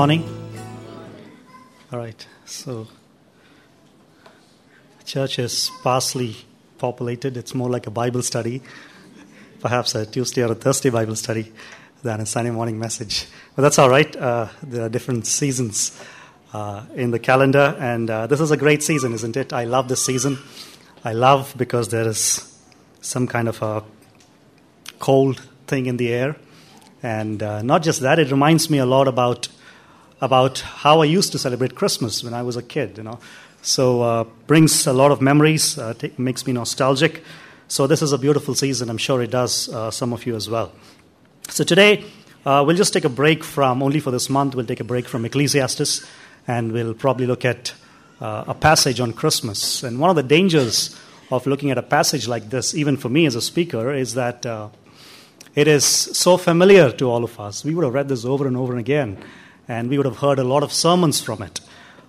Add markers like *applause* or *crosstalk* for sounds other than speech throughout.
morning. All right, so church is sparsely populated. It's more like a Bible study, perhaps a Tuesday or a Thursday Bible study than a Sunday morning message. But that's all right. Uh, there are different seasons uh, in the calendar, and uh, this is a great season, isn't it? I love this season. I love because there is some kind of a cold thing in the air. And uh, not just that, it reminds me a lot about, about how I used to celebrate Christmas when I was a kid, you know. So uh, brings a lot of memories, uh, t- makes me nostalgic. So this is a beautiful season. I'm sure it does uh, some of you as well. So today, uh, we'll just take a break from, only for this month, we'll take a break from Ecclesiastes, and we'll probably look at uh, a passage on Christmas. And one of the dangers of looking at a passage like this, even for me as a speaker, is that uh, it is so familiar to all of us. We would have read this over and over again, and we would have heard a lot of sermons from it.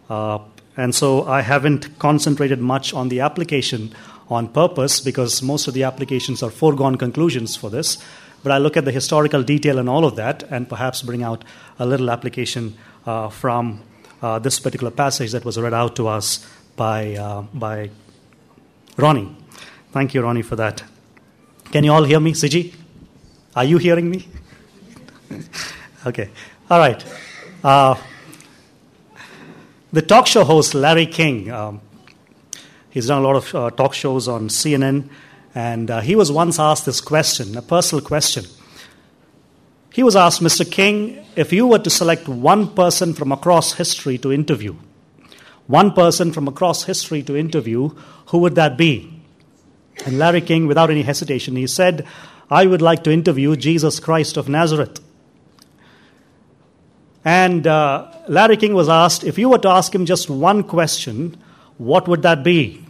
Uh, and so I haven't concentrated much on the application on purpose because most of the applications are foregone conclusions for this. But I look at the historical detail and all of that and perhaps bring out a little application uh, from uh, this particular passage that was read out to us by, uh, by Ronnie. Thank you, Ronnie, for that. Can you all hear me, Siji? Are you hearing me? *laughs* okay. All right. Uh, the talk show host, Larry King, um, he's done a lot of uh, talk shows on CNN, and uh, he was once asked this question, a personal question. He was asked, Mr. King, if you were to select one person from across history to interview, one person from across history to interview, who would that be? And Larry King, without any hesitation, he said, I would like to interview Jesus Christ of Nazareth. And uh, Larry King was asked, if you were to ask him just one question, what would that be?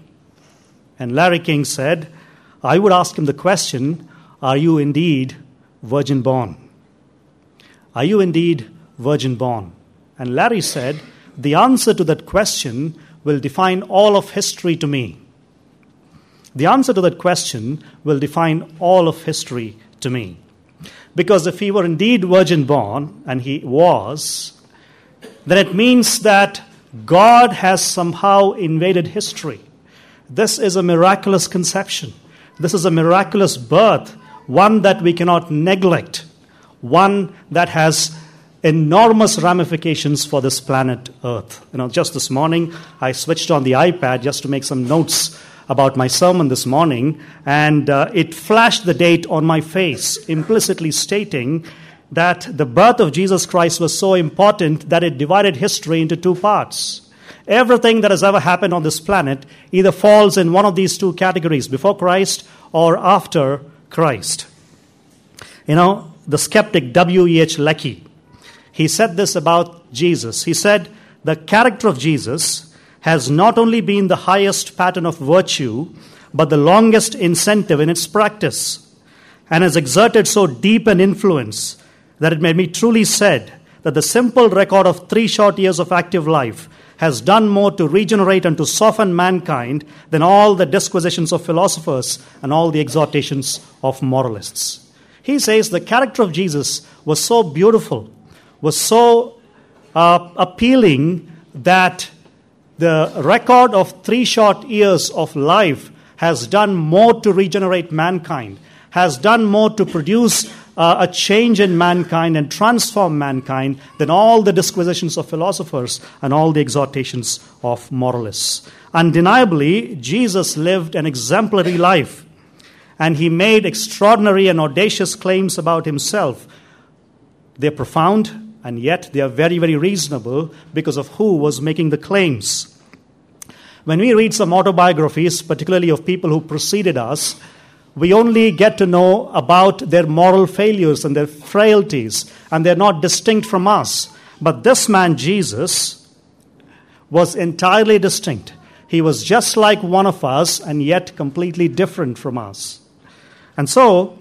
And Larry King said, I would ask him the question, Are you indeed virgin born? Are you indeed virgin born? And Larry said, The answer to that question will define all of history to me. The answer to that question will define all of history to me. Because if he were indeed virgin born, and he was, then it means that God has somehow invaded history. This is a miraculous conception. This is a miraculous birth, one that we cannot neglect, one that has enormous ramifications for this planet Earth. You know, just this morning I switched on the iPad just to make some notes about my sermon this morning, and uh, it flashed the date on my face, implicitly stating that the birth of Jesus Christ was so important that it divided history into two parts. Everything that has ever happened on this planet either falls in one of these two categories before Christ or after Christ. You know, the skeptic W.E.H. Lecky, he said this about Jesus. He said, The character of Jesus has not only been the highest pattern of virtue, but the longest incentive in its practice, and has exerted so deep an influence that it may be truly said that the simple record of three short years of active life has done more to regenerate and to soften mankind than all the disquisitions of philosophers and all the exhortations of moralists. He says the character of Jesus was so beautiful, was so uh, appealing that the record of three short years of life has done more to regenerate mankind, has done more to produce uh, a change in mankind and transform mankind than all the disquisitions of philosophers and all the exhortations of moralists. Undeniably, Jesus lived an exemplary life, and he made extraordinary and audacious claims about himself. They're profound, and yet they are very, very reasonable because of who was making the claims. When we read some autobiographies, particularly of people who preceded us, we only get to know about their moral failures and their frailties, and they're not distinct from us. But this man, Jesus, was entirely distinct. He was just like one of us, and yet completely different from us. And so,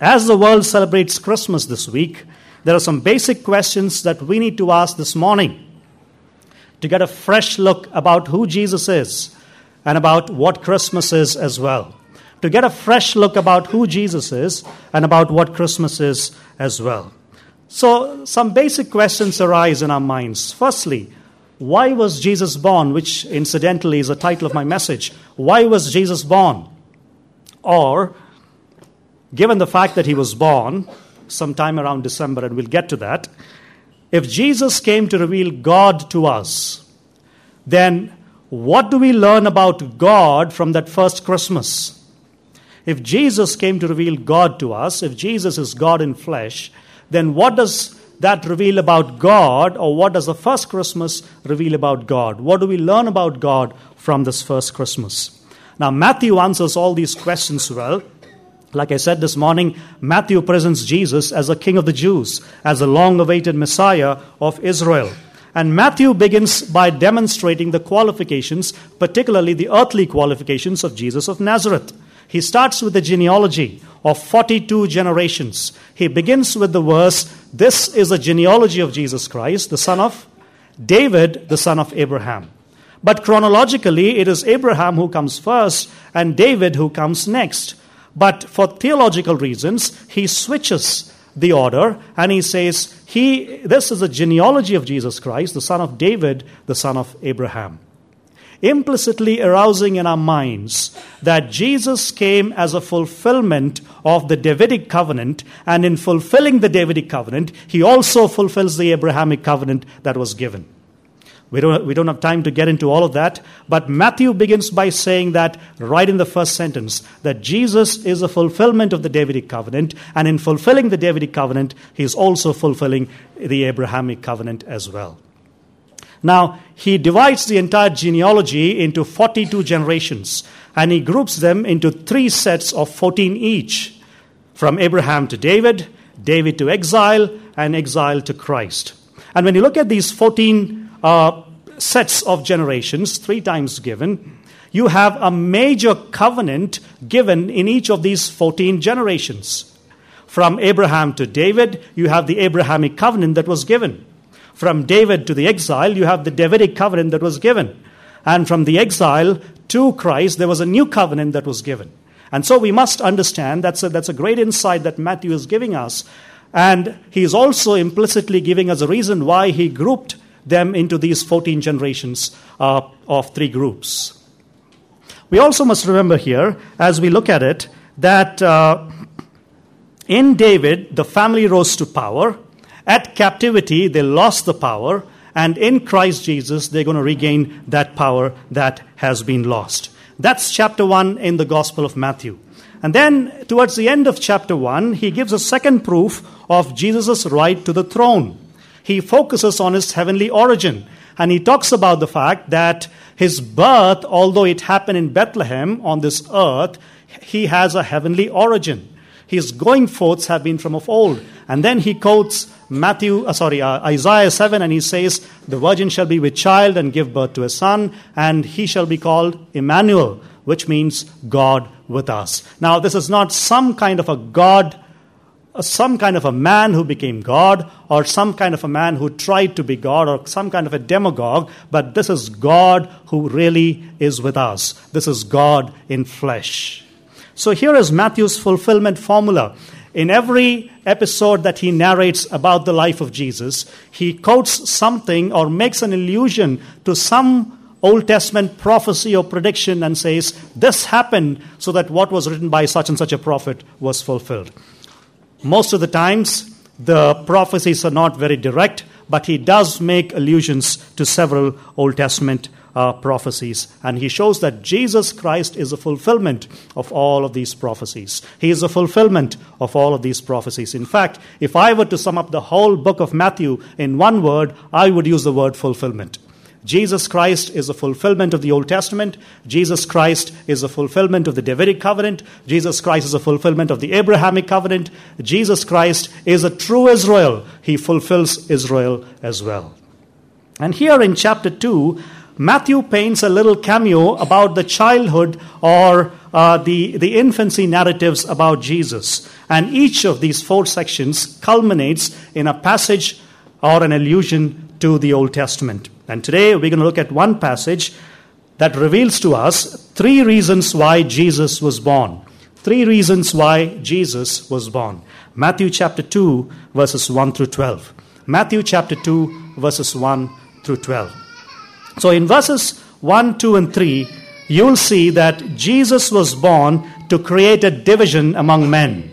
as the world celebrates Christmas this week, there are some basic questions that we need to ask this morning to get a fresh look about who Jesus is and about what Christmas is as well. To get a fresh look about who Jesus is and about what Christmas is as well. So, some basic questions arise in our minds. Firstly, why was Jesus born? Which, incidentally, is the title of my message. Why was Jesus born? Or, given the fact that he was born sometime around December, and we'll get to that, if Jesus came to reveal God to us, then what do we learn about God from that first Christmas? If Jesus came to reveal God to us, if Jesus is God in flesh, then what does that reveal about God, or what does the first Christmas reveal about God? What do we learn about God from this first Christmas? Now, Matthew answers all these questions well. Like I said this morning, Matthew presents Jesus as a king of the Jews, as the long awaited Messiah of Israel. And Matthew begins by demonstrating the qualifications, particularly the earthly qualifications of Jesus of Nazareth. He starts with the genealogy of 42 generations. He begins with the verse This is the genealogy of Jesus Christ, the son of David, the son of Abraham. But chronologically, it is Abraham who comes first and David who comes next. But for theological reasons, he switches the order and he says, he, This is the genealogy of Jesus Christ, the son of David, the son of Abraham implicitly arousing in our minds that Jesus came as a fulfillment of the Davidic covenant, and in fulfilling the Davidic covenant, he also fulfills the Abrahamic covenant that was given. We don't, we don't have time to get into all of that, but Matthew begins by saying that right in the first sentence that Jesus is a fulfillment of the Davidic covenant, and in fulfilling the Davidic covenant, he is also fulfilling the Abrahamic covenant as well. Now, he divides the entire genealogy into 42 generations and he groups them into three sets of 14 each from Abraham to David, David to exile, and exile to Christ. And when you look at these 14 uh, sets of generations, three times given, you have a major covenant given in each of these 14 generations. From Abraham to David, you have the Abrahamic covenant that was given. From David to the exile, you have the Davidic covenant that was given. And from the exile to Christ, there was a new covenant that was given. And so we must understand that's a, that's a great insight that Matthew is giving us. And he is also implicitly giving us a reason why he grouped them into these 14 generations uh, of three groups. We also must remember here, as we look at it, that uh, in David, the family rose to power. At captivity, they lost the power, and in Christ Jesus, they're going to regain that power that has been lost. That's chapter 1 in the Gospel of Matthew. And then, towards the end of chapter 1, he gives a second proof of Jesus' right to the throne. He focuses on his heavenly origin, and he talks about the fact that his birth, although it happened in Bethlehem on this earth, he has a heavenly origin. His going forths have been from of old. And then he quotes Matthew, uh, sorry, uh, Isaiah 7, and he says, The virgin shall be with child and give birth to a son, and he shall be called Emmanuel, which means God with us. Now, this is not some kind of a God, some kind of a man who became God, or some kind of a man who tried to be God, or some kind of a demagogue, but this is God who really is with us. This is God in flesh. So here is Matthew's fulfillment formula. In every episode that he narrates about the life of Jesus, he quotes something or makes an allusion to some Old Testament prophecy or prediction and says, This happened so that what was written by such and such a prophet was fulfilled. Most of the times, the prophecies are not very direct, but he does make allusions to several Old Testament uh, prophecies. And he shows that Jesus Christ is a fulfillment of all of these prophecies. He is a fulfillment of all of these prophecies. In fact, if I were to sum up the whole book of Matthew in one word, I would use the word fulfillment. Jesus Christ is a fulfillment of the Old Testament. Jesus Christ is a fulfillment of the Davidic covenant. Jesus Christ is a fulfillment of the Abrahamic covenant. Jesus Christ is a true Israel. He fulfills Israel as well. And here in chapter 2, Matthew paints a little cameo about the childhood or uh, the, the infancy narratives about Jesus. And each of these four sections culminates in a passage or an allusion to the Old Testament. And today we're going to look at one passage that reveals to us three reasons why Jesus was born. Three reasons why Jesus was born. Matthew chapter 2, verses 1 through 12. Matthew chapter 2, verses 1 through 12. So in verses 1, 2, and 3, you'll see that Jesus was born to create a division among men.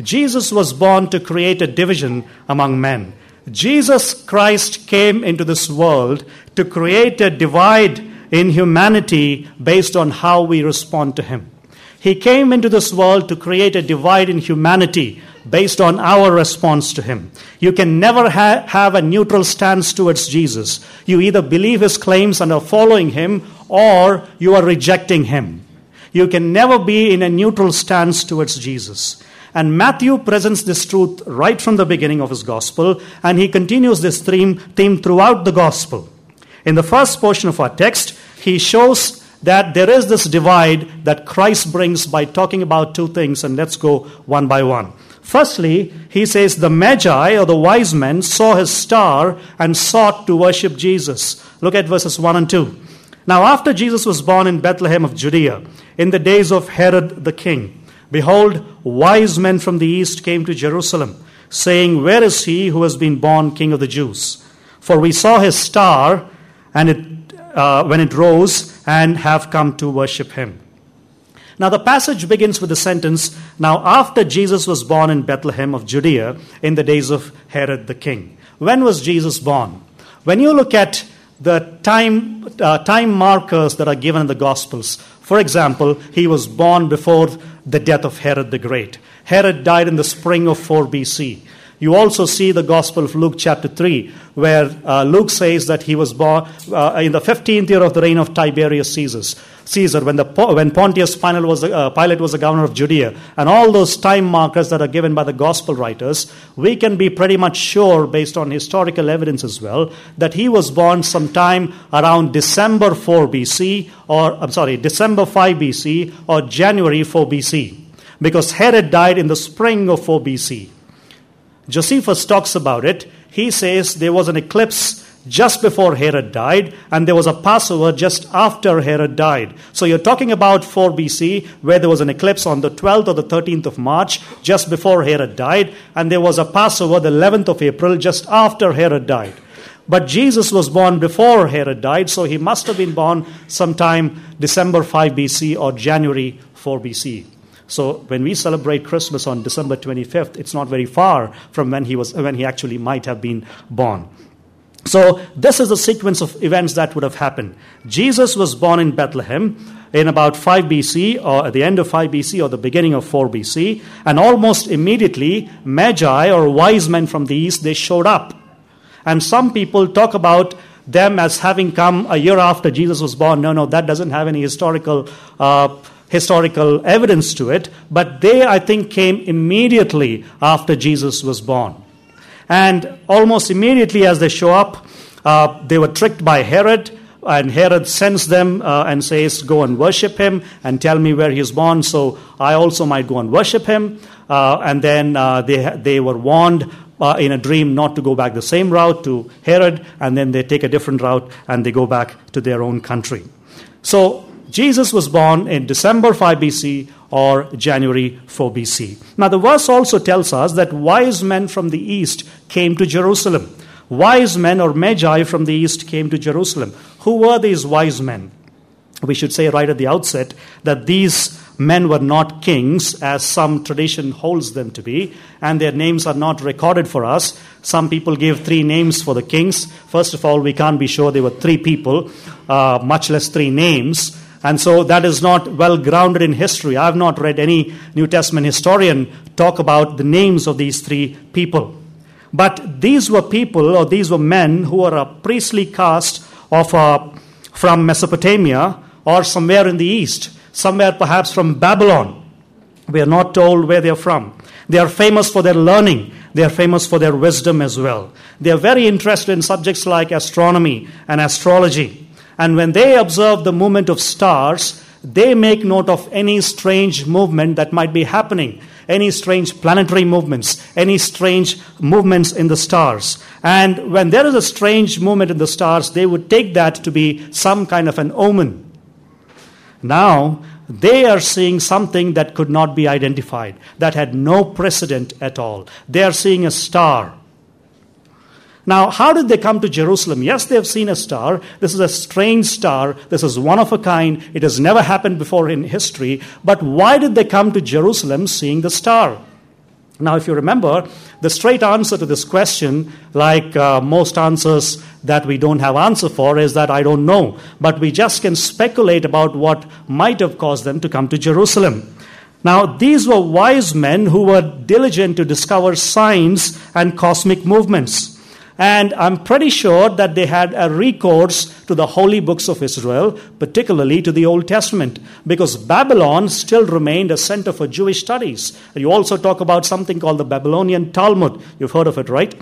Jesus was born to create a division among men. Jesus Christ came into this world to create a divide in humanity based on how we respond to Him. He came into this world to create a divide in humanity based on our response to Him. You can never ha- have a neutral stance towards Jesus. You either believe His claims and are following Him, or you are rejecting Him. You can never be in a neutral stance towards Jesus. And Matthew presents this truth right from the beginning of his gospel, and he continues this theme, theme throughout the gospel. In the first portion of our text, he shows that there is this divide that Christ brings by talking about two things, and let's go one by one. Firstly, he says the Magi or the wise men saw his star and sought to worship Jesus. Look at verses 1 and 2. Now, after Jesus was born in Bethlehem of Judea, in the days of Herod the king, behold, wise men from the east came to Jerusalem, saying, Where is he who has been born king of the Jews? For we saw his star and it, uh, when it rose and have come to worship him. Now, the passage begins with the sentence Now, after Jesus was born in Bethlehem of Judea in the days of Herod the king. When was Jesus born? When you look at the time, uh, time markers that are given in the Gospels, for example, he was born before the death of Herod the Great. Herod died in the spring of 4 BC. You also see the Gospel of Luke, chapter 3, where uh, Luke says that he was born uh, in the 15th year of the reign of Tiberius Caesar. Caesar, when, the, when Pontius Pilate was, uh, Pilate was the governor of Judea, and all those time markers that are given by the Gospel writers, we can be pretty much sure, based on historical evidence as well, that he was born sometime around December 4 BC, or I'm sorry, December 5 BC, or January 4 BC, because Herod died in the spring of 4 BC. Josephus talks about it. He says there was an eclipse just before Herod died, and there was a Passover just after Herod died. So you're talking about 4 BC, where there was an eclipse on the 12th or the 13th of March, just before Herod died, and there was a Passover the 11th of April, just after Herod died. But Jesus was born before Herod died, so he must have been born sometime December 5 BC or January 4 BC. So when we celebrate Christmas on December 25th, it's not very far from when he was when he actually might have been born. So this is the sequence of events that would have happened. Jesus was born in Bethlehem in about 5 BC or at the end of 5 BC or the beginning of 4 BC and almost immediately magi or wise men from the east they showed up. And some people talk about them as having come a year after Jesus was born. No, no, that doesn't have any historical uh, historical evidence to it, but they, I think, came immediately after Jesus was born. And almost immediately as they show up, uh, they were tricked by Herod, and Herod sends them uh, and says, Go and worship him and tell me where he is born, so I also might go and worship him. Uh, and then uh, they, they were warned uh, in a dream not to go back the same route to Herod, and then they take a different route and they go back to their own country. So Jesus was born in December 5 BC or January 4 BC. Now, the verse also tells us that wise men from the east came to Jerusalem. Wise men or magi from the east came to Jerusalem. Who were these wise men? We should say right at the outset that these men were not kings, as some tradition holds them to be, and their names are not recorded for us. Some people give three names for the kings. First of all, we can't be sure they were three people, uh, much less three names. And so that is not well grounded in history. I have not read any New Testament historian talk about the names of these three people. But these were people, or these were men who were a priestly caste of, uh, from Mesopotamia or somewhere in the east, somewhere perhaps from Babylon. We are not told where they are from. They are famous for their learning. They are famous for their wisdom as well. They are very interested in subjects like astronomy and astrology. And when they observe the movement of stars, they make note of any strange movement that might be happening, any strange planetary movements, any strange movements in the stars. And when there is a strange movement in the stars, they would take that to be some kind of an omen. Now, they are seeing something that could not be identified, that had no precedent at all. They are seeing a star. Now, how did they come to Jerusalem? Yes, they have seen a star. This is a strange star. This is one of a kind. It has never happened before in history. But why did they come to Jerusalem seeing the star? Now, if you remember, the straight answer to this question, like uh, most answers that we don't have answer for, is that I don't know. But we just can speculate about what might have caused them to come to Jerusalem. Now, these were wise men who were diligent to discover signs and cosmic movements. And I'm pretty sure that they had a recourse to the holy books of Israel, particularly to the Old Testament, because Babylon still remained a center for Jewish studies. You also talk about something called the Babylonian Talmud. You've heard of it, right?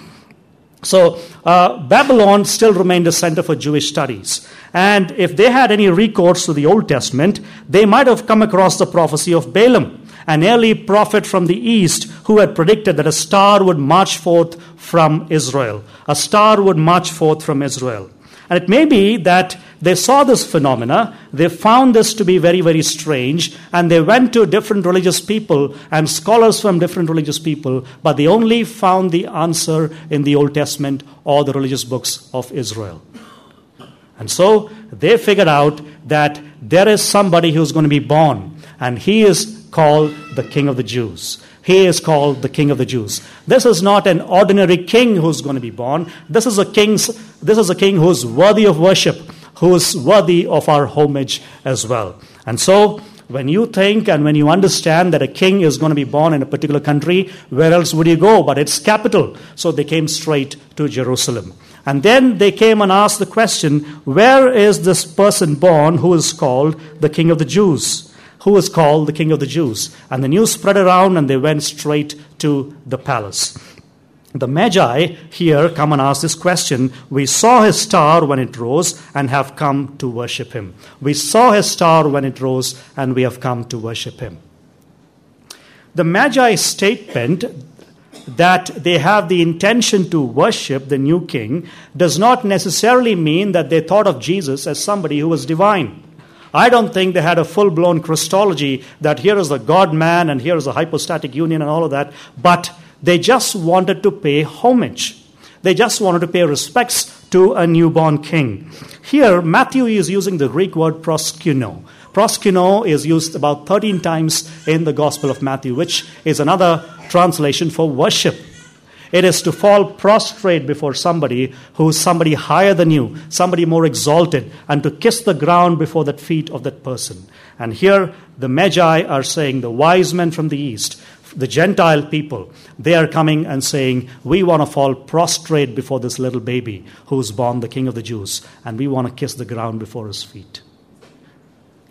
So, uh, Babylon still remained a center for Jewish studies. And if they had any recourse to the Old Testament, they might have come across the prophecy of Balaam an early prophet from the east who had predicted that a star would march forth from Israel. A star would march forth from Israel. And it may be that they saw this phenomena, they found this to be very, very strange, and they went to different religious people and scholars from different religious people, but they only found the answer in the Old Testament or the religious books of Israel. And so they figured out that there is somebody who's going to be born, and he is called the King of the Jews. He is called the King of the Jews. This is not an ordinary king who's going to be born. This is a king's, this is a king who's worthy of worship, who is worthy of our homage as well. And so when you think and when you understand that a king is going to be born in a particular country, where else would you go but its capital? So they came straight to Jerusalem. And then they came and asked the question, where is this person born who is called the King of the Jews? Who was called the King of the Jews. And the news spread around and they went straight to the palace. The Magi here come and ask this question. We saw his star when it rose and have come to worship him. We saw his star when it rose and we have come to worship him. The Magi statement that they have the intention to worship the new king does not necessarily mean that they thought of Jesus as somebody who was divine. I don't think they had a full blown Christology that here is the God man and here is the hypostatic union and all of that, but they just wanted to pay homage. They just wanted to pay respects to a newborn king. Here, Matthew is using the Greek word proskuno. Proskuno is used about 13 times in the Gospel of Matthew, which is another translation for worship. It is to fall prostrate before somebody who is somebody higher than you, somebody more exalted, and to kiss the ground before the feet of that person. And here the Magi are saying, the wise men from the east, the Gentile people, they are coming and saying, We want to fall prostrate before this little baby who's born the King of the Jews, and we want to kiss the ground before his feet.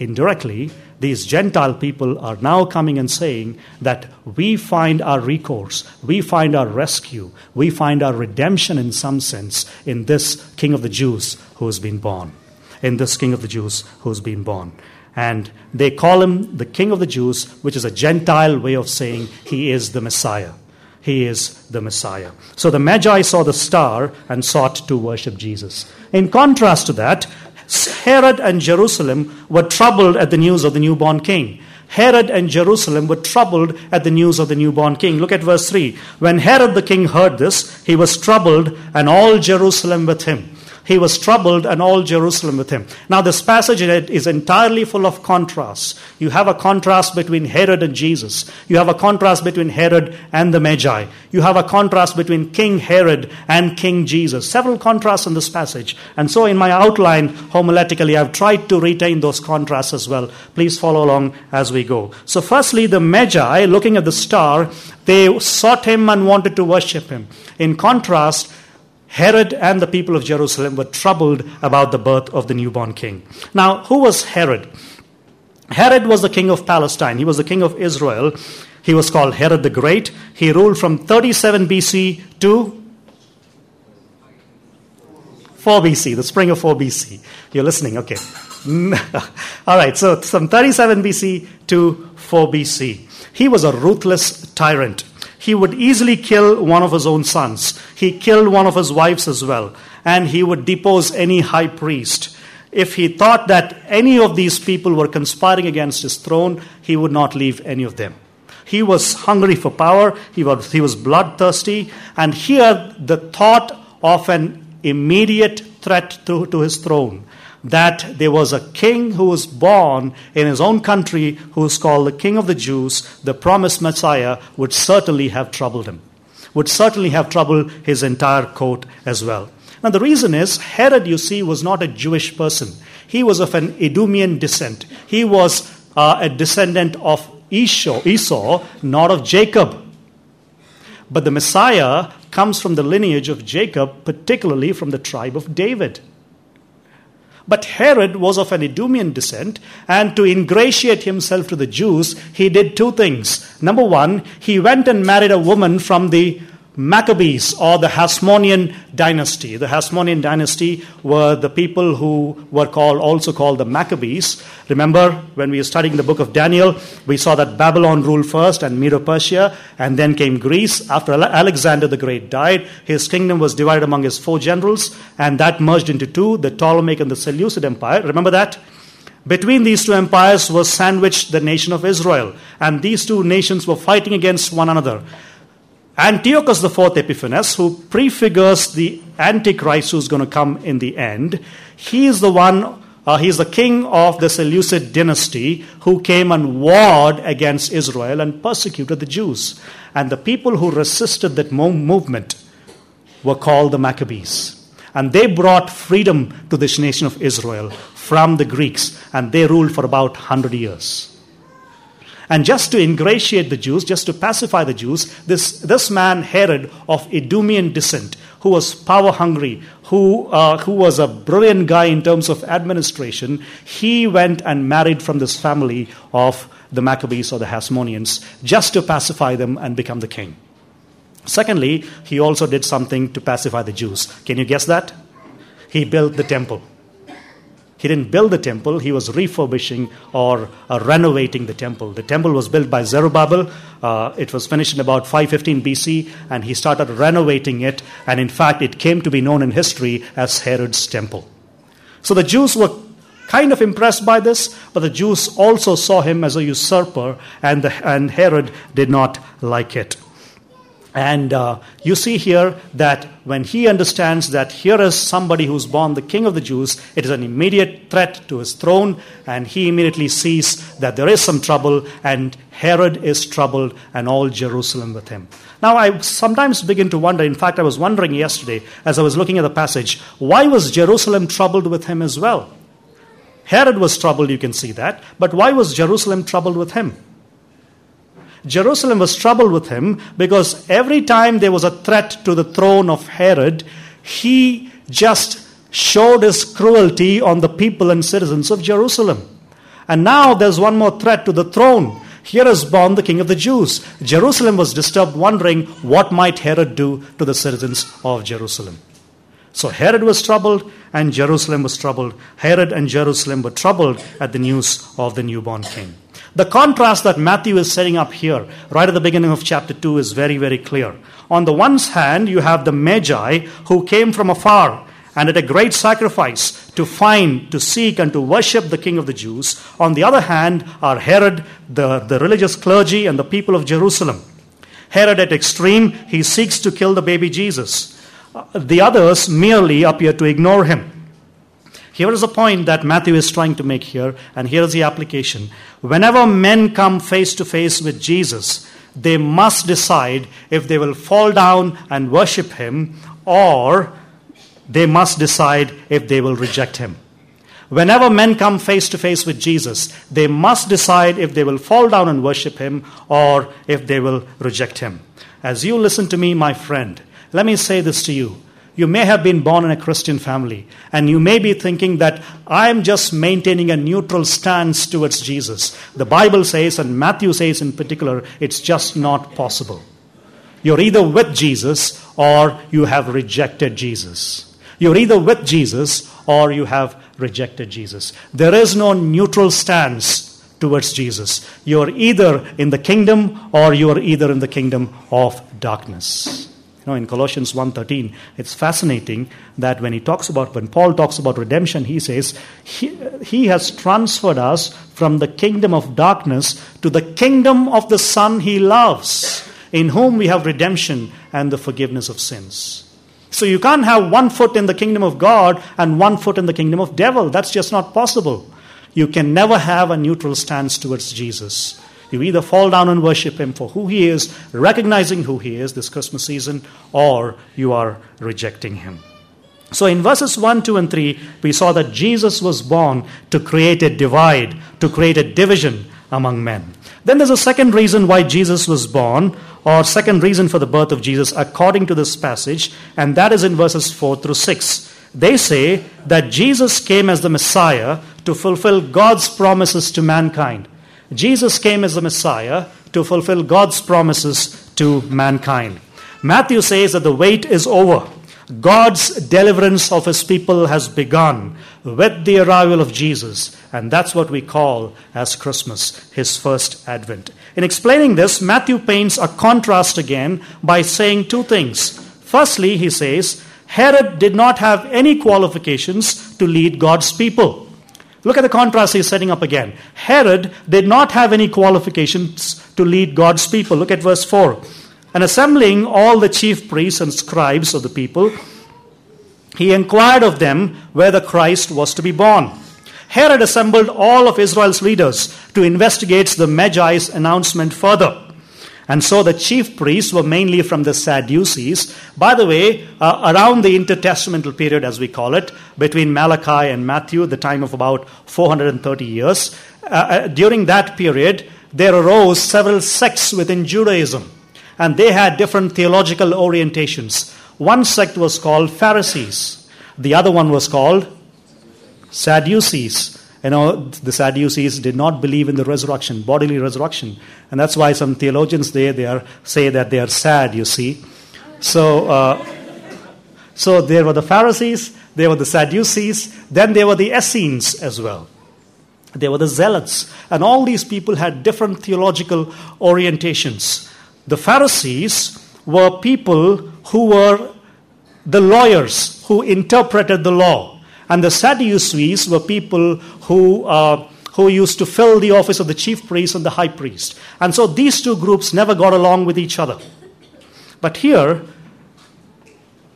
Indirectly, these Gentile people are now coming and saying that we find our recourse, we find our rescue, we find our redemption in some sense in this King of the Jews who has been born. In this King of the Jews who has been born. And they call him the King of the Jews, which is a Gentile way of saying he is the Messiah. He is the Messiah. So the Magi saw the star and sought to worship Jesus. In contrast to that, Herod and Jerusalem were troubled at the news of the newborn king. Herod and Jerusalem were troubled at the news of the newborn king. Look at verse 3. When Herod the king heard this, he was troubled, and all Jerusalem with him he was troubled and all Jerusalem with him. Now, this passage is entirely full of contrasts. You have a contrast between Herod and Jesus. You have a contrast between Herod and the Magi. You have a contrast between King Herod and King Jesus. Several contrasts in this passage. And so, in my outline, homiletically, I've tried to retain those contrasts as well. Please follow along as we go. So, firstly, the Magi, looking at the star, they sought him and wanted to worship him. In contrast, Herod and the people of Jerusalem were troubled about the birth of the newborn king. Now, who was Herod? Herod was the king of Palestine. He was the king of Israel. He was called Herod the Great. He ruled from 37 BC to 4 BC, the spring of 4 BC. You're listening, okay. *laughs* All right, so from 37 BC to 4 BC. He was a ruthless tyrant he would easily kill one of his own sons. He killed one of his wives as well. And he would depose any high priest. if he thought that any of these people were conspiring against his throne, he would not leave any of them. He was hungry for power, he was, he was bloodthirsty, and here the thought of an immediate threat to, to his throne that there was a king who was born in his own country who was called the King of the Jews, the promised Messiah, would certainly have troubled him, would certainly have troubled his entire court as well. Now, the reason is Herod, you see, was not a Jewish person. He was of an Edomian descent. He was uh, a descendant of Esau, Esau, not of Jacob. But the Messiah comes from the lineage of Jacob, particularly from the tribe of David. But Herod was of an Edomian descent, and to ingratiate himself to the Jews, he did two things. Number one, he went and married a woman from the Maccabees or the Hasmonean dynasty. The Hasmonean dynasty were the people who were called also called the Maccabees. Remember when we were studying the book of Daniel, we saw that Babylon ruled first and Medo-Persia, and then came Greece. After Alexander the Great died, his kingdom was divided among his four generals, and that merged into two: the Ptolemaic and the Seleucid Empire. Remember that. Between these two empires was sandwiched the nation of Israel, and these two nations were fighting against one another. Antiochus IV Epiphanes, who prefigures the Antichrist who's going to come in the end, he is the one, uh, he is the king of the Seleucid dynasty who came and warred against Israel and persecuted the Jews. And the people who resisted that movement were called the Maccabees. And they brought freedom to this nation of Israel from the Greeks, and they ruled for about 100 years. And just to ingratiate the Jews, just to pacify the Jews, this, this man, Herod, of Edomian descent, who was power hungry, who, uh, who was a brilliant guy in terms of administration, he went and married from this family of the Maccabees or the Hasmoneans just to pacify them and become the king. Secondly, he also did something to pacify the Jews. Can you guess that? He built the temple. He didn't build the temple, he was refurbishing or uh, renovating the temple. The temple was built by Zerubbabel. Uh, it was finished in about 515 BC, and he started renovating it. And in fact, it came to be known in history as Herod's temple. So the Jews were kind of impressed by this, but the Jews also saw him as a usurper, and, the, and Herod did not like it. And uh, you see here that when he understands that here is somebody who's born the king of the Jews, it is an immediate threat to his throne, and he immediately sees that there is some trouble, and Herod is troubled, and all Jerusalem with him. Now, I sometimes begin to wonder, in fact, I was wondering yesterday as I was looking at the passage, why was Jerusalem troubled with him as well? Herod was troubled, you can see that, but why was Jerusalem troubled with him? Jerusalem was troubled with him because every time there was a threat to the throne of Herod, he just showed his cruelty on the people and citizens of Jerusalem. And now there's one more threat to the throne. Here is born the king of the Jews. Jerusalem was disturbed, wondering what might Herod do to the citizens of Jerusalem. So Herod was troubled and Jerusalem was troubled. Herod and Jerusalem were troubled at the news of the newborn king. The contrast that Matthew is setting up here, right at the beginning of chapter 2, is very, very clear. On the one hand, you have the Magi who came from afar and at a great sacrifice to find, to seek, and to worship the King of the Jews. On the other hand, are Herod, the, the religious clergy, and the people of Jerusalem. Herod at extreme, he seeks to kill the baby Jesus. Uh, the others merely appear to ignore him. Here is a point that Matthew is trying to make here, and here is the application. Whenever men come face to face with Jesus, they must decide if they will fall down and worship him or they must decide if they will reject him. Whenever men come face to face with Jesus, they must decide if they will fall down and worship him or if they will reject him. As you listen to me, my friend, let me say this to you. You may have been born in a Christian family, and you may be thinking that I'm just maintaining a neutral stance towards Jesus. The Bible says, and Matthew says in particular, it's just not possible. You're either with Jesus or you have rejected Jesus. You're either with Jesus or you have rejected Jesus. There is no neutral stance towards Jesus. You're either in the kingdom or you're either in the kingdom of darkness. You know, in Colossians 1.13, it's fascinating that when he talks about, when Paul talks about redemption, he says, he, he has transferred us from the kingdom of darkness to the kingdom of the Son he loves, in whom we have redemption and the forgiveness of sins. So you can't have one foot in the kingdom of God and one foot in the kingdom of devil. That's just not possible. You can never have a neutral stance towards Jesus. You either fall down and worship Him for who He is, recognizing who He is this Christmas season, or you are rejecting Him. So in verses 1, 2, and 3, we saw that Jesus was born to create a divide, to create a division among men. Then there's a second reason why Jesus was born, or second reason for the birth of Jesus, according to this passage, and that is in verses 4 through 6. They say that Jesus came as the Messiah to fulfill God's promises to mankind. Jesus came as the Messiah to fulfill God's promises to mankind. Matthew says that the wait is over. God's deliverance of his people has begun with the arrival of Jesus, and that's what we call as Christmas, his first advent. In explaining this, Matthew paints a contrast again by saying two things. Firstly, he says, Herod did not have any qualifications to lead God's people. Look at the contrast he's setting up again. Herod did not have any qualifications to lead God's people. Look at verse 4. And assembling all the chief priests and scribes of the people, he inquired of them where the Christ was to be born. Herod assembled all of Israel's leaders to investigate the Magi's announcement further. And so the chief priests were mainly from the Sadducees. By the way, uh, around the intertestamental period, as we call it, between Malachi and Matthew, the time of about 430 years, uh, uh, during that period, there arose several sects within Judaism. And they had different theological orientations. One sect was called Pharisees, the other one was called Sadducees. You know, the Sadducees did not believe in the resurrection, bodily resurrection. And that's why some theologians there they are, say that they are sad, you see. So, uh, so there were the Pharisees, there were the Sadducees, then there were the Essenes as well. There were the Zealots. And all these people had different theological orientations. The Pharisees were people who were the lawyers who interpreted the law. And the Sadducees were people who, uh, who used to fill the office of the chief priest and the high priest. And so these two groups never got along with each other. But here,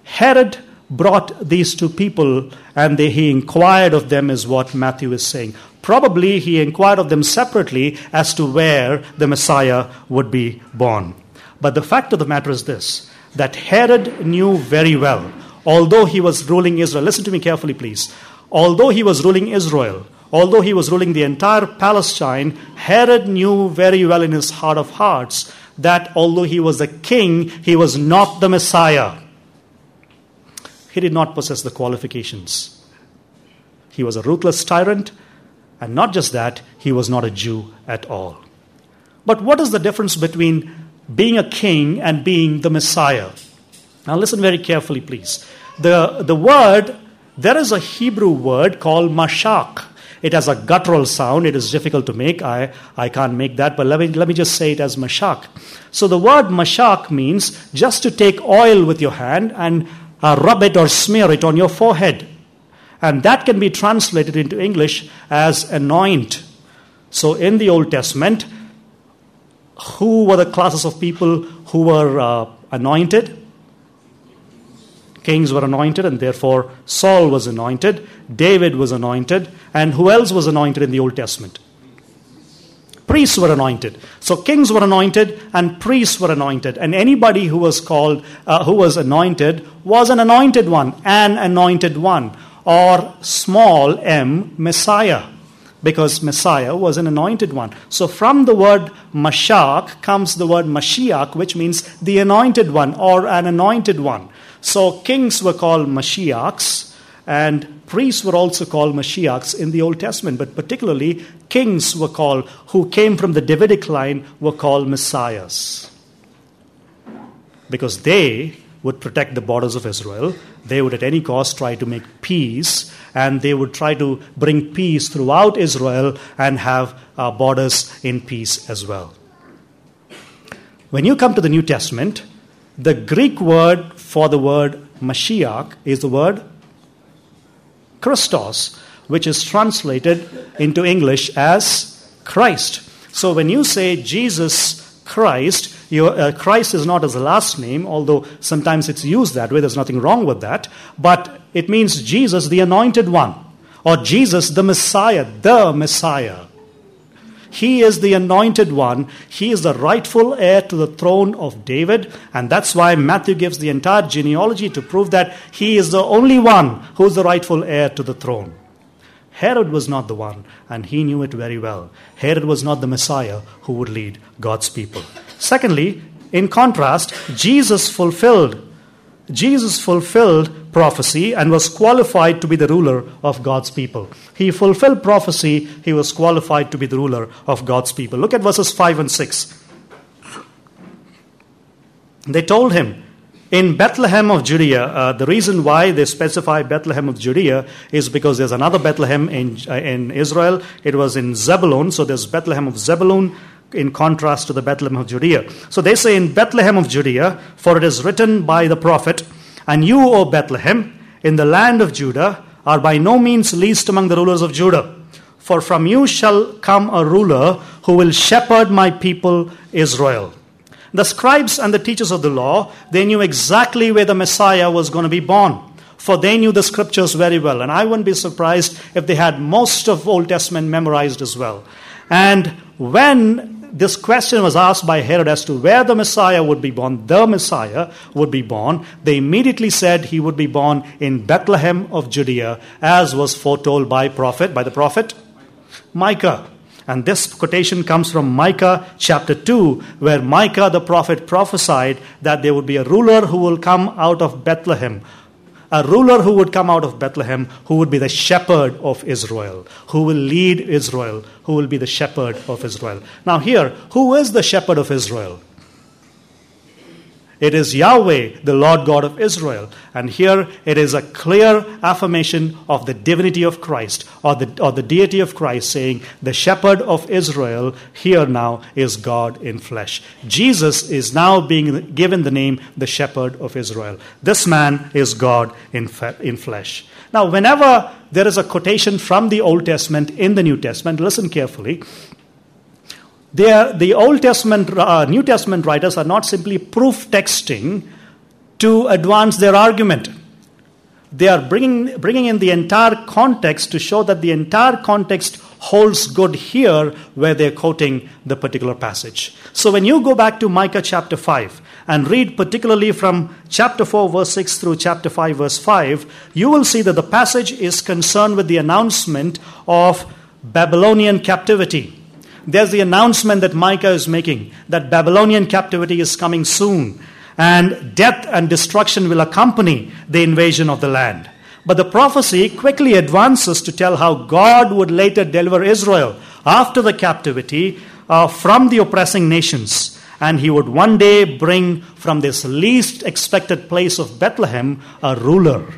Herod brought these two people and they, he inquired of them, is what Matthew is saying. Probably he inquired of them separately as to where the Messiah would be born. But the fact of the matter is this that Herod knew very well although he was ruling Israel, listen to me carefully, please. Although he was ruling Israel, although he was ruling the entire Palestine, Herod knew very well in his heart of hearts that although he was a king, he was not the Messiah. He did not possess the qualifications. He was a ruthless tyrant, and not just that, he was not a Jew at all. But what is the difference between being a king and being the Messiah? Now, listen very carefully, please. The, the word, there is a Hebrew word called mashak. It has a guttural sound. It is difficult to make. I, I can't make that, but let me, let me just say it as mashak. So the word mashak means just to take oil with your hand and uh, rub it or smear it on your forehead. And that can be translated into English as anoint. So in the Old Testament, who were the classes of people who were uh, anointed? Kings were anointed, and therefore Saul was anointed, David was anointed, and who else was anointed in the Old Testament? Priests were anointed. So kings were anointed and priests were anointed. And anybody who was called, uh, who was anointed, was an anointed one, an anointed one, or small m, Messiah because Messiah was an anointed one. So from the word Mashak comes the word Mashiach, which means the anointed one or an anointed one. So kings were called Mashiachs, and priests were also called Mashiachs in the Old Testament, but particularly kings were called, who came from the Davidic line, were called Messiahs. Because they would protect the borders of Israel. They would at any cost try to make peace, and they would try to bring peace throughout Israel and have uh, borders in peace as well. When you come to the New Testament, The Greek word for the word Mashiach is the word Christos, which is translated into English as Christ. So when you say Jesus Christ, uh, Christ is not his last name, although sometimes it's used that way. There's nothing wrong with that. But it means Jesus, the anointed one, or Jesus, the Messiah, the Messiah. He is the anointed one. He is the rightful heir to the throne of David. And that's why Matthew gives the entire genealogy to prove that he is the only one who is the rightful heir to the throne. Herod was not the one, and he knew it very well. Herod was not the Messiah who would lead God's people. Secondly, in contrast, Jesus fulfilled Jesus fulfilled prophecy and was qualified to be the ruler of God's people. He fulfilled prophecy, he was qualified to be the ruler of God's people. Look at verses 5 and 6. They told him, in Bethlehem of Judea, uh, the reason why they specify Bethlehem of Judea is because there's another Bethlehem in, uh, in Israel. It was in Zebulun, so there's Bethlehem of Zebulun in contrast to the Bethlehem of Judea. So they say in Bethlehem of Judea, for it is written by the prophet, And you, O Bethlehem, in the land of Judah, are by no means least among the rulers of Judah. For from you shall come a ruler who will shepherd my people Israel. The scribes and the teachers of the law, they knew exactly where the Messiah was going to be born. For they knew the scriptures very well. And I wouldn't be surprised if they had most of Old Testament memorized as well. And when this question was asked by Herod as to where the Messiah would be born, the Messiah would be born, they immediately said he would be born in Bethlehem of Judea, as was foretold by prophet, by the prophet Micah. And this quotation comes from Micah chapter 2, where Micah the prophet prophesied that there would be a ruler who will come out of Bethlehem. A ruler who would come out of Bethlehem, who would be the shepherd of Israel, who will lead Israel, who will be the shepherd of Israel. Now, here, who is the shepherd of Israel? It is Yahweh, the Lord God of Israel. And here it is a clear affirmation of the divinity of Christ or the, or the deity of Christ, saying, The shepherd of Israel here now is God in flesh. Jesus is now being given the name the shepherd of Israel. This man is God in, fe- in flesh. Now, whenever there is a quotation from the Old Testament in the New Testament, listen carefully. Are, the Old Testament, uh, New Testament writers are not simply proof texting to advance their argument. They are bringing, bringing in the entire context to show that the entire context holds good here where they're quoting the particular passage. So when you go back to Micah chapter 5 and read particularly from chapter 4, verse 6 through chapter 5, verse 5, you will see that the passage is concerned with the announcement of Babylonian captivity there's the announcement that Micah is making that Babylonian captivity is coming soon, and death and destruction will accompany the invasion of the land. But the prophecy quickly advances to tell how God would later deliver Israel after the captivity uh, from the oppressing nations. And he would one day bring from this least expected place of Bethlehem a ruler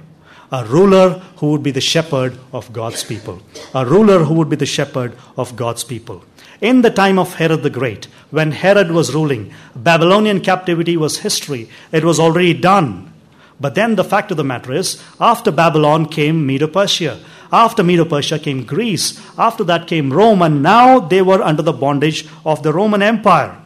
a ruler who would be the shepherd of God's people. A ruler who would be the shepherd of God's people. In the time of Herod the Great, when Herod was ruling, Babylonian captivity was history. It was already done. But then the fact of the matter is, after Babylon came Medo Persia. After Medo Persia came Greece. After that came Rome, and now they were under the bondage of the Roman Empire.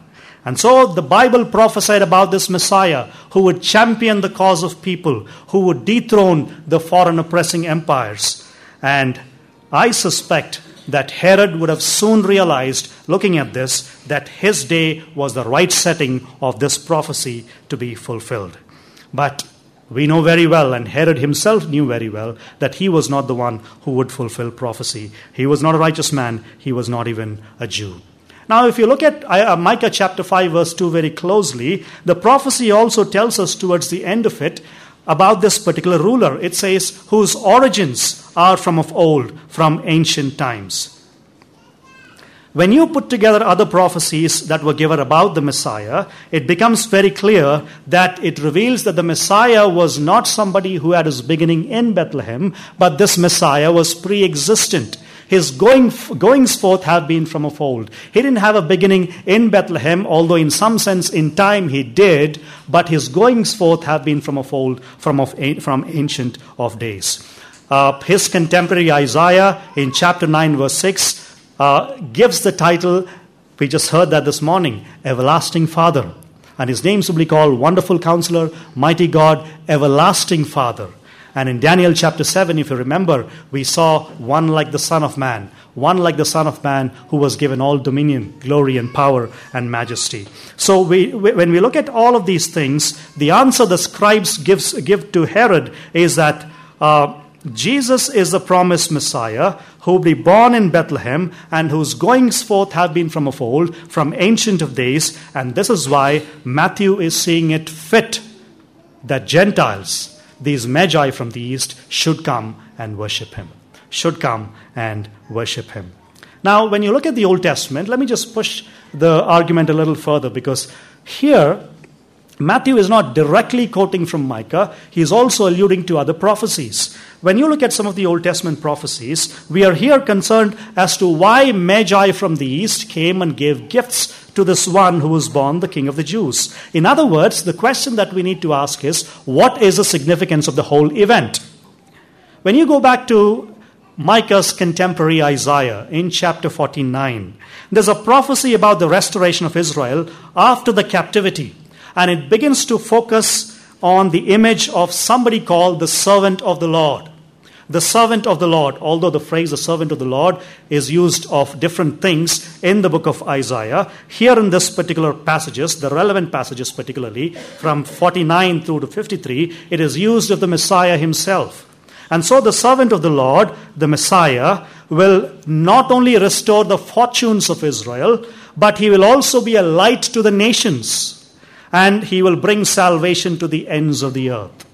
And so the Bible prophesied about this Messiah who would champion the cause of people, who would dethrone the foreign oppressing empires. And I suspect that Herod would have soon realized, looking at this, that his day was the right setting of this prophecy to be fulfilled. But we know very well, and Herod himself knew very well, that he was not the one who would fulfill prophecy. He was not a righteous man, he was not even a Jew. Now, if you look at uh, Micah chapter 5, verse 2 very closely, the prophecy also tells us towards the end of it about this particular ruler. It says, whose origins are from of old, from ancient times. When you put together other prophecies that were given about the Messiah, it becomes very clear that it reveals that the Messiah was not somebody who had his beginning in Bethlehem, but this Messiah was pre existent. His going, goings forth have been from of old. He didn't have a beginning in Bethlehem, although in some sense in time he did, but his goings forth have been from of old, from, of, from ancient of days. Uh, his contemporary Isaiah in chapter 9, verse 6, uh, gives the title, we just heard that this morning, Everlasting Father. And his name will be called Wonderful Counselor, Mighty God, Everlasting Father. And in Daniel chapter 7, if you remember, we saw one like the Son of Man, one like the Son of Man who was given all dominion, glory, and power and majesty. So we, when we look at all of these things, the answer the scribes gives, give to Herod is that uh, Jesus is the promised Messiah who will be born in Bethlehem and whose goings forth have been from of old, from ancient of days. And this is why Matthew is seeing it fit that Gentiles these magi from the east should come and worship him. Should come and worship him. Now, when you look at the Old Testament, let me just push the argument a little further because here Matthew is not directly quoting from Micah, he is also alluding to other prophecies. When you look at some of the Old Testament prophecies, we are here concerned as to why Magi from the east came and gave gifts to this one who was born the King of the Jews. In other words, the question that we need to ask is what is the significance of the whole event? When you go back to Micah's contemporary Isaiah in chapter 49, there's a prophecy about the restoration of Israel after the captivity, and it begins to focus on the image of somebody called the servant of the Lord the servant of the Lord, although the phrase the servant of the Lord is used of different things in the book of Isaiah, here in this particular passages, the relevant passages particularly, from 49 through to 53, it is used of the Messiah himself. And so the servant of the Lord, the Messiah, will not only restore the fortunes of Israel, but he will also be a light to the nations, and he will bring salvation to the ends of the earth.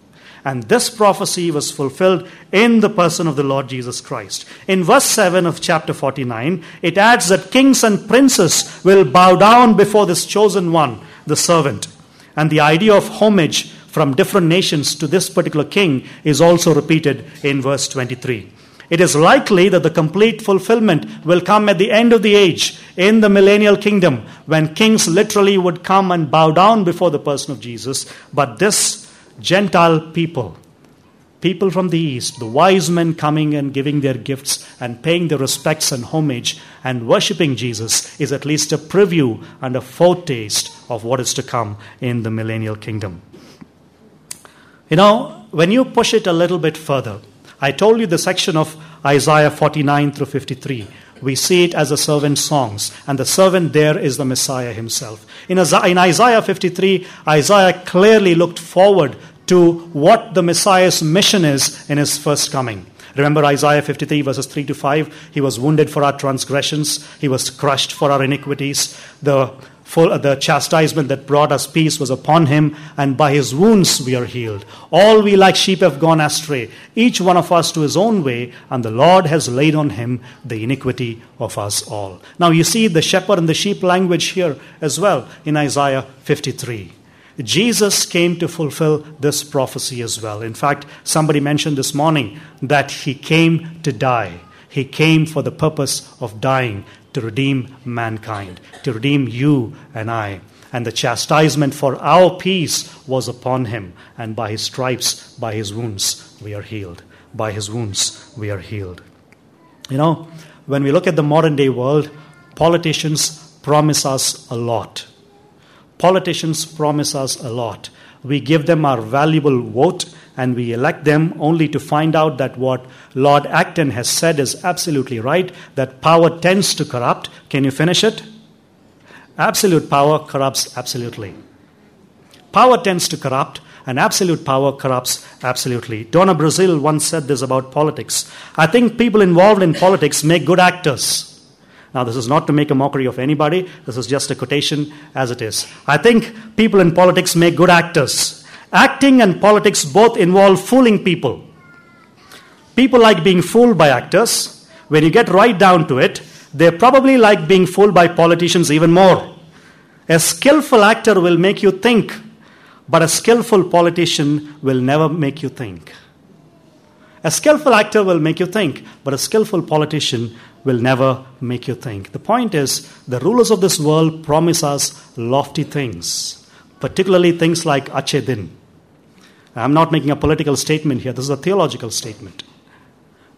And this prophecy was fulfilled in the person of the Lord Jesus Christ. In verse 7 of chapter 49, it adds that kings and princes will bow down before this chosen one, the servant. And the idea of homage from different nations to this particular king is also repeated in verse 23. It is likely that the complete fulfillment will come at the end of the age in the millennial kingdom when kings literally would come and bow down before the person of Jesus. But this Gentile people, people from the east, the wise men coming and giving their gifts and paying their respects and homage and worshipping Jesus is at least a preview and a foretaste of what is to come in the millennial kingdom. You know, when you push it a little bit further, I told you the section of Isaiah 49 through 53 we see it as the servant songs, and the servant there is the Messiah himself. In Isaiah 53, Isaiah clearly looked forward to what the Messiah's mission is in his first coming. Remember Isaiah 53, verses 3 to 5? He was wounded for our transgressions, he was crushed for our iniquities. The for uh, the chastisement that brought us peace was upon him, and by his wounds we are healed. All we like sheep have gone astray, each one of us to his own way, and the Lord has laid on him the iniquity of us all. Now you see the shepherd and the sheep language here as well in Isaiah 53. Jesus came to fulfill this prophecy as well. In fact, somebody mentioned this morning that he came to die. He came for the purpose of dying to redeem mankind, to redeem you and I. And the chastisement for our peace was upon him, and by his stripes, by his wounds, we are healed. By his wounds, we are healed. You know, when we look at the modern day world, politicians promise us a lot. Politicians promise us a lot. We give them our valuable vote and we elect them only to find out that what Lord Acton has said is absolutely right that power tends to corrupt. Can you finish it? Absolute power corrupts absolutely. Power tends to corrupt, and absolute power corrupts absolutely. Donna Brazile once said this about politics. I think people involved in politics make good actors. Now, this is not to make a mockery of anybody, this is just a quotation as it is. I think people in politics make good actors. Acting and politics both involve fooling people. People like being fooled by actors. When you get right down to it, they probably like being fooled by politicians even more. A skillful actor will make you think, but a skillful politician will never make you think. A skillful actor will make you think, but a skillful politician will never make you think. The point is, the rulers of this world promise us lofty things, particularly things like Ache Din. I'm not making a political statement here, this is a theological statement.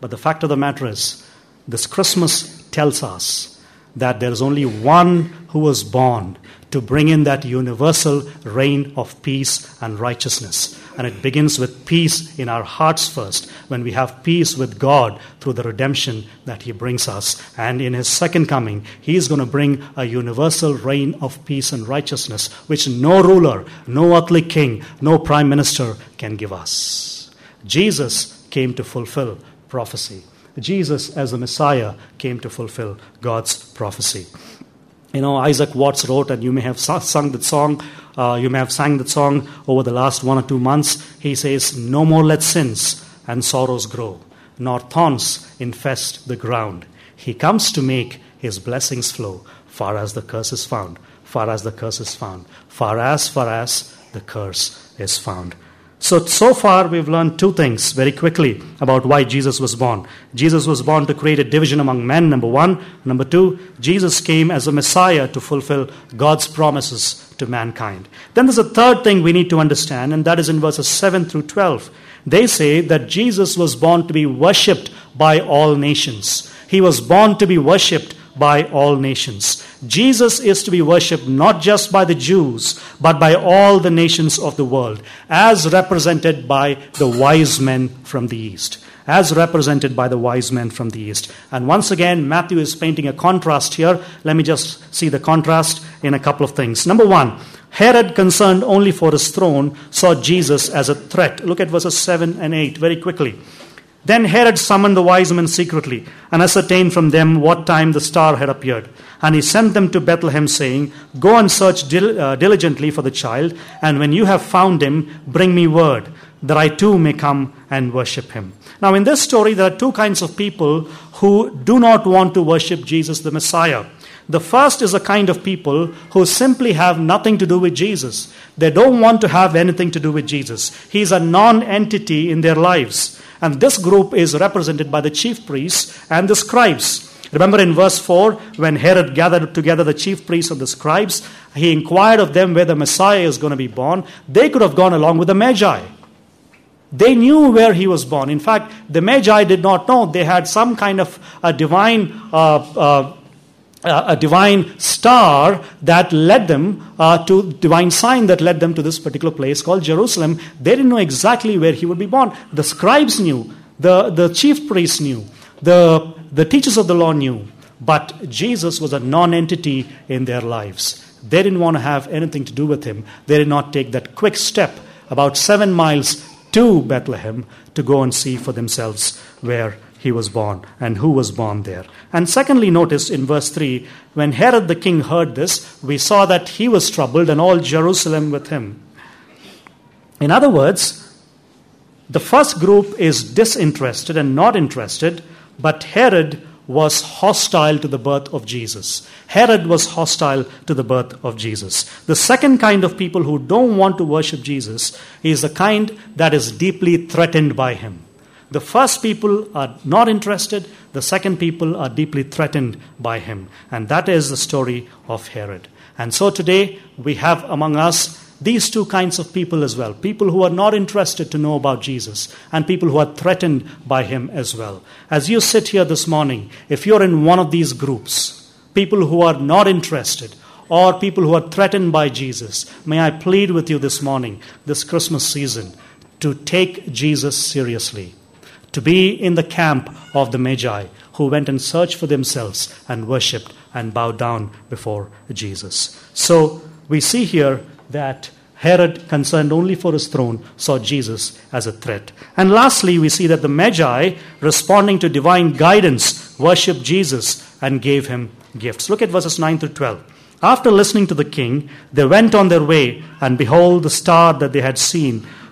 But the fact of the matter is, this Christmas tells us that there is only one who was born to bring in that universal reign of peace and righteousness. And it begins with peace in our hearts first, when we have peace with God through the redemption that He brings us. And in His second coming, He is going to bring a universal reign of peace and righteousness, which no ruler, no earthly king, no prime minister can give us. Jesus came to fulfill prophecy. Jesus, as the Messiah, came to fulfill God's prophecy. You know, Isaac Watts wrote, and you may have sung that song, uh, you may have sang that song over the last one or two months. He says, No more let sins and sorrows grow, nor thorns infest the ground. He comes to make his blessings flow, far as the curse is found, far as the curse is found, far as, far as the curse is found. So, so far we've learned two things very quickly about why Jesus was born. Jesus was born to create a division among men, number one. Number two, Jesus came as a Messiah to fulfill God's promises to mankind. Then there's a third thing we need to understand, and that is in verses 7 through 12. They say that Jesus was born to be worshipped by all nations. He was born to be worshipped by all nations. Jesus is to be worshipped not just by the Jews, but by all the nations of the world, as represented by the wise men from the East. As represented by the wise men from the East. And once again, Matthew is painting a contrast here. Let me just see the contrast in a couple of things. Number one, Herod, concerned only for his throne, saw Jesus as a threat. Look at verses 7 and 8 very quickly. Then Herod summoned the wise men secretly and ascertained from them what time the star had appeared. And he sent them to Bethlehem, saying, Go and search dil- uh, diligently for the child, and when you have found him, bring me word, that I too may come and worship him. Now, in this story, there are two kinds of people who do not want to worship Jesus the Messiah. The first is a kind of people who simply have nothing to do with Jesus. They don't want to have anything to do with Jesus. He's a non entity in their lives. And this group is represented by the chief priests and the scribes. Remember in verse 4, when Herod gathered together the chief priests and the scribes, he inquired of them where the Messiah is going to be born. They could have gone along with the Magi. They knew where he was born. In fact, the Magi did not know. They had some kind of a divine uh, uh, a divine star that led them uh, to divine sign that led them to this particular place called jerusalem. They didn't know exactly where he would be born. The scribes knew. The, the chief priests knew. The, the teachers of the law knew. But jesus was a non-entity in their lives. They didn't want to have anything to do with him. They did not take that quick step about seven miles to bethlehem to go and see for themselves where he was born and who was born there. And secondly, notice in verse 3 when Herod the king heard this, we saw that he was troubled and all Jerusalem with him. In other words, the first group is disinterested and not interested, but Herod was hostile to the birth of Jesus. Herod was hostile to the birth of Jesus. The second kind of people who don't want to worship Jesus is the kind that is deeply threatened by him. The first people are not interested, the second people are deeply threatened by him. And that is the story of Herod. And so today we have among us these two kinds of people as well people who are not interested to know about Jesus, and people who are threatened by him as well. As you sit here this morning, if you're in one of these groups, people who are not interested, or people who are threatened by Jesus, may I plead with you this morning, this Christmas season, to take Jesus seriously to be in the camp of the Magi who went and searched for themselves and worshipped and bowed down before Jesus. So we see here that Herod, concerned only for his throne, saw Jesus as a threat. And lastly, we see that the Magi, responding to divine guidance, worshiped Jesus and gave him gifts. Look at verses 9 through 12. After listening to the king, they went on their way, and behold, the star that they had seen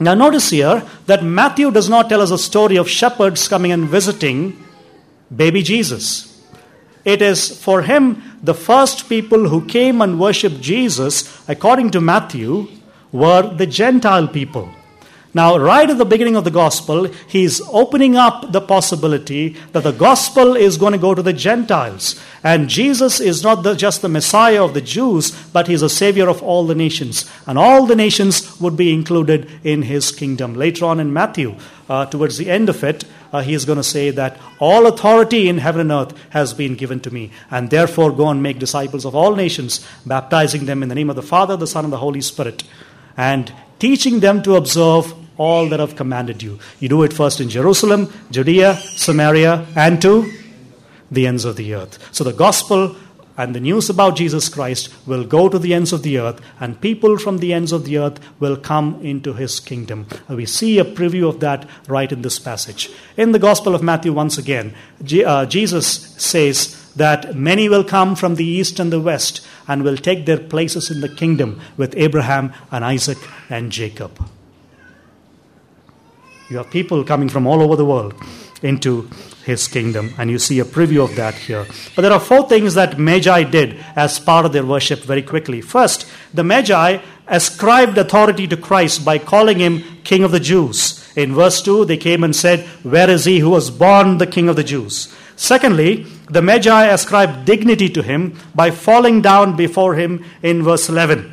Now, notice here that Matthew does not tell us a story of shepherds coming and visiting baby Jesus. It is for him the first people who came and worshipped Jesus, according to Matthew, were the Gentile people. Now, right at the beginning of the gospel, he's opening up the possibility that the gospel is going to go to the Gentiles. And Jesus is not the, just the Messiah of the Jews, but he's a savior of all the nations. And all the nations would be included in his kingdom. Later on in Matthew, uh, towards the end of it, uh, he is going to say that all authority in heaven and earth has been given to me. And therefore, go and make disciples of all nations, baptizing them in the name of the Father, the Son, and the Holy Spirit. And teaching them to observe all that I've commanded you. You do it first in Jerusalem, Judea, Samaria, and to the ends of the earth. So the gospel and the news about Jesus Christ will go to the ends of the earth, and people from the ends of the earth will come into his kingdom. We see a preview of that right in this passage. In the Gospel of Matthew, once again, uh, Jesus says that many will come from the east and the west and will take their places in the kingdom with Abraham and Isaac and Jacob. You have people coming from all over the world into his kingdom, and you see a preview of that here. But there are four things that Magi did as part of their worship very quickly. First, the Magi ascribed authority to Christ by calling him King of the Jews. In verse 2, they came and said, Where is he who was born the King of the Jews? Secondly, the Magi ascribed dignity to him by falling down before him in verse 11.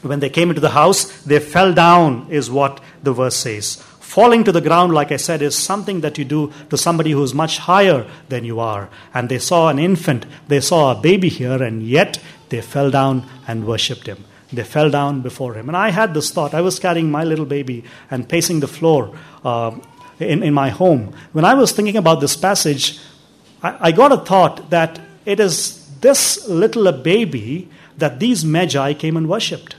When they came into the house, they fell down, is what the verse says. Falling to the ground, like I said, is something that you do to somebody who is much higher than you are. And they saw an infant, they saw a baby here, and yet they fell down and worshipped him. They fell down before him. And I had this thought. I was carrying my little baby and pacing the floor uh, in, in my home. When I was thinking about this passage, I, I got a thought that it is this little a baby that these magi came and worshipped.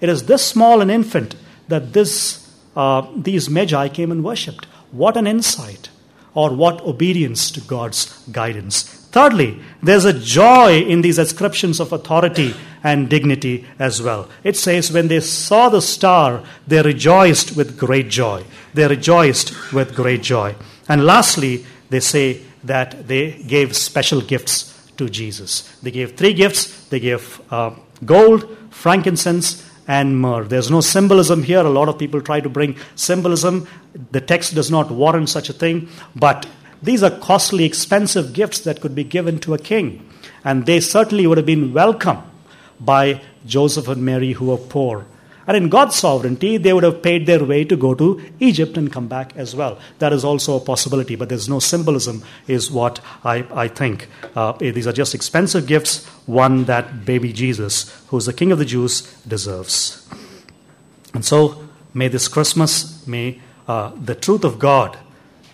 It is this small an infant that this uh, these magi came and worshipped. What an insight, or what obedience to God's guidance. Thirdly, there's a joy in these ascriptions of authority and dignity as well. It says, when they saw the star, they rejoiced with great joy. They rejoiced with great joy. And lastly, they say that they gave special gifts to Jesus. They gave three gifts they gave uh, gold, frankincense, and myrrh. There's no symbolism here. A lot of people try to bring symbolism. The text does not warrant such a thing, but these are costly, expensive gifts that could be given to a king. And they certainly would have been welcome by Joseph and Mary, who were poor. And in God's sovereignty, they would have paid their way to go to Egypt and come back as well. That is also a possibility, but there's no symbolism, is what I, I think. Uh, these are just expensive gifts, one that baby Jesus, who's the King of the Jews, deserves. And so, may this Christmas, may uh, the truth of God,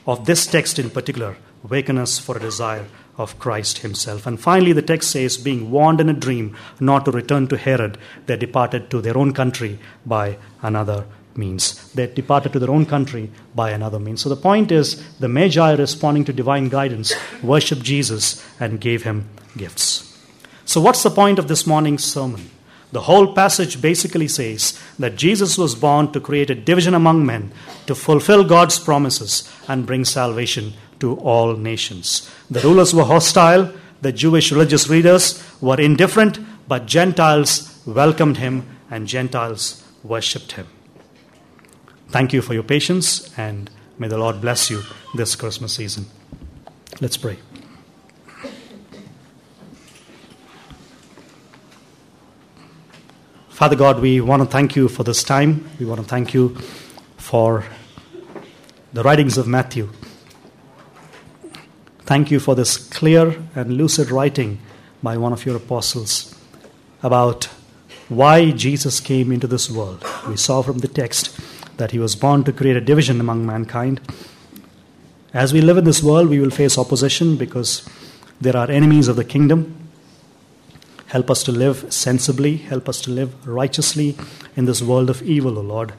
of this text in particular, waken us for a desire of Christ himself. And finally, the text says, being warned in a dream not to return to Herod, they departed to their own country by another means. They departed to their own country by another means. So the point is, the Magi, responding to divine guidance, worshiped Jesus and gave him gifts. So, what's the point of this morning's sermon? The whole passage basically says that Jesus was born to create a division among men, to fulfill God's promises, and bring salvation to all nations. The rulers were hostile, the Jewish religious leaders were indifferent, but Gentiles welcomed him and Gentiles worshipped him. Thank you for your patience, and may the Lord bless you this Christmas season. Let's pray. Father God, we want to thank you for this time. We want to thank you for the writings of Matthew. Thank you for this clear and lucid writing by one of your apostles about why Jesus came into this world. We saw from the text that he was born to create a division among mankind. As we live in this world, we will face opposition because there are enemies of the kingdom. Help us to live sensibly, help us to live righteously in this world of evil, O Lord.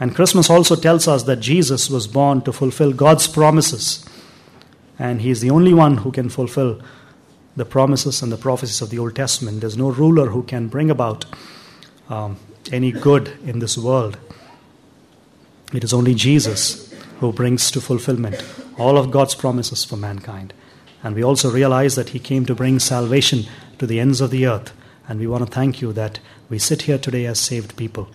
And Christmas also tells us that Jesus was born to fulfill God's promises. And He is the only one who can fulfill the promises and the prophecies of the Old Testament. There's no ruler who can bring about um, any good in this world. It is only Jesus who brings to fulfillment all of God's promises for mankind. And we also realize that He came to bring salvation to the ends of the earth. And we want to thank you that we sit here today as saved people.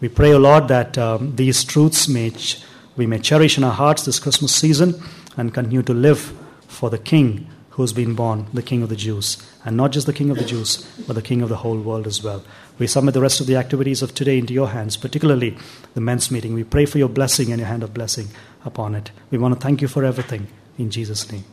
We pray, O Lord, that um, these truths may ch- we may cherish in our hearts this Christmas season and continue to live for the King who's been born, the King of the Jews. And not just the King of the Jews, but the King of the whole world as well. We submit the rest of the activities of today into your hands, particularly the men's meeting. We pray for your blessing and your hand of blessing upon it. We want to thank you for everything. In Jesus' name.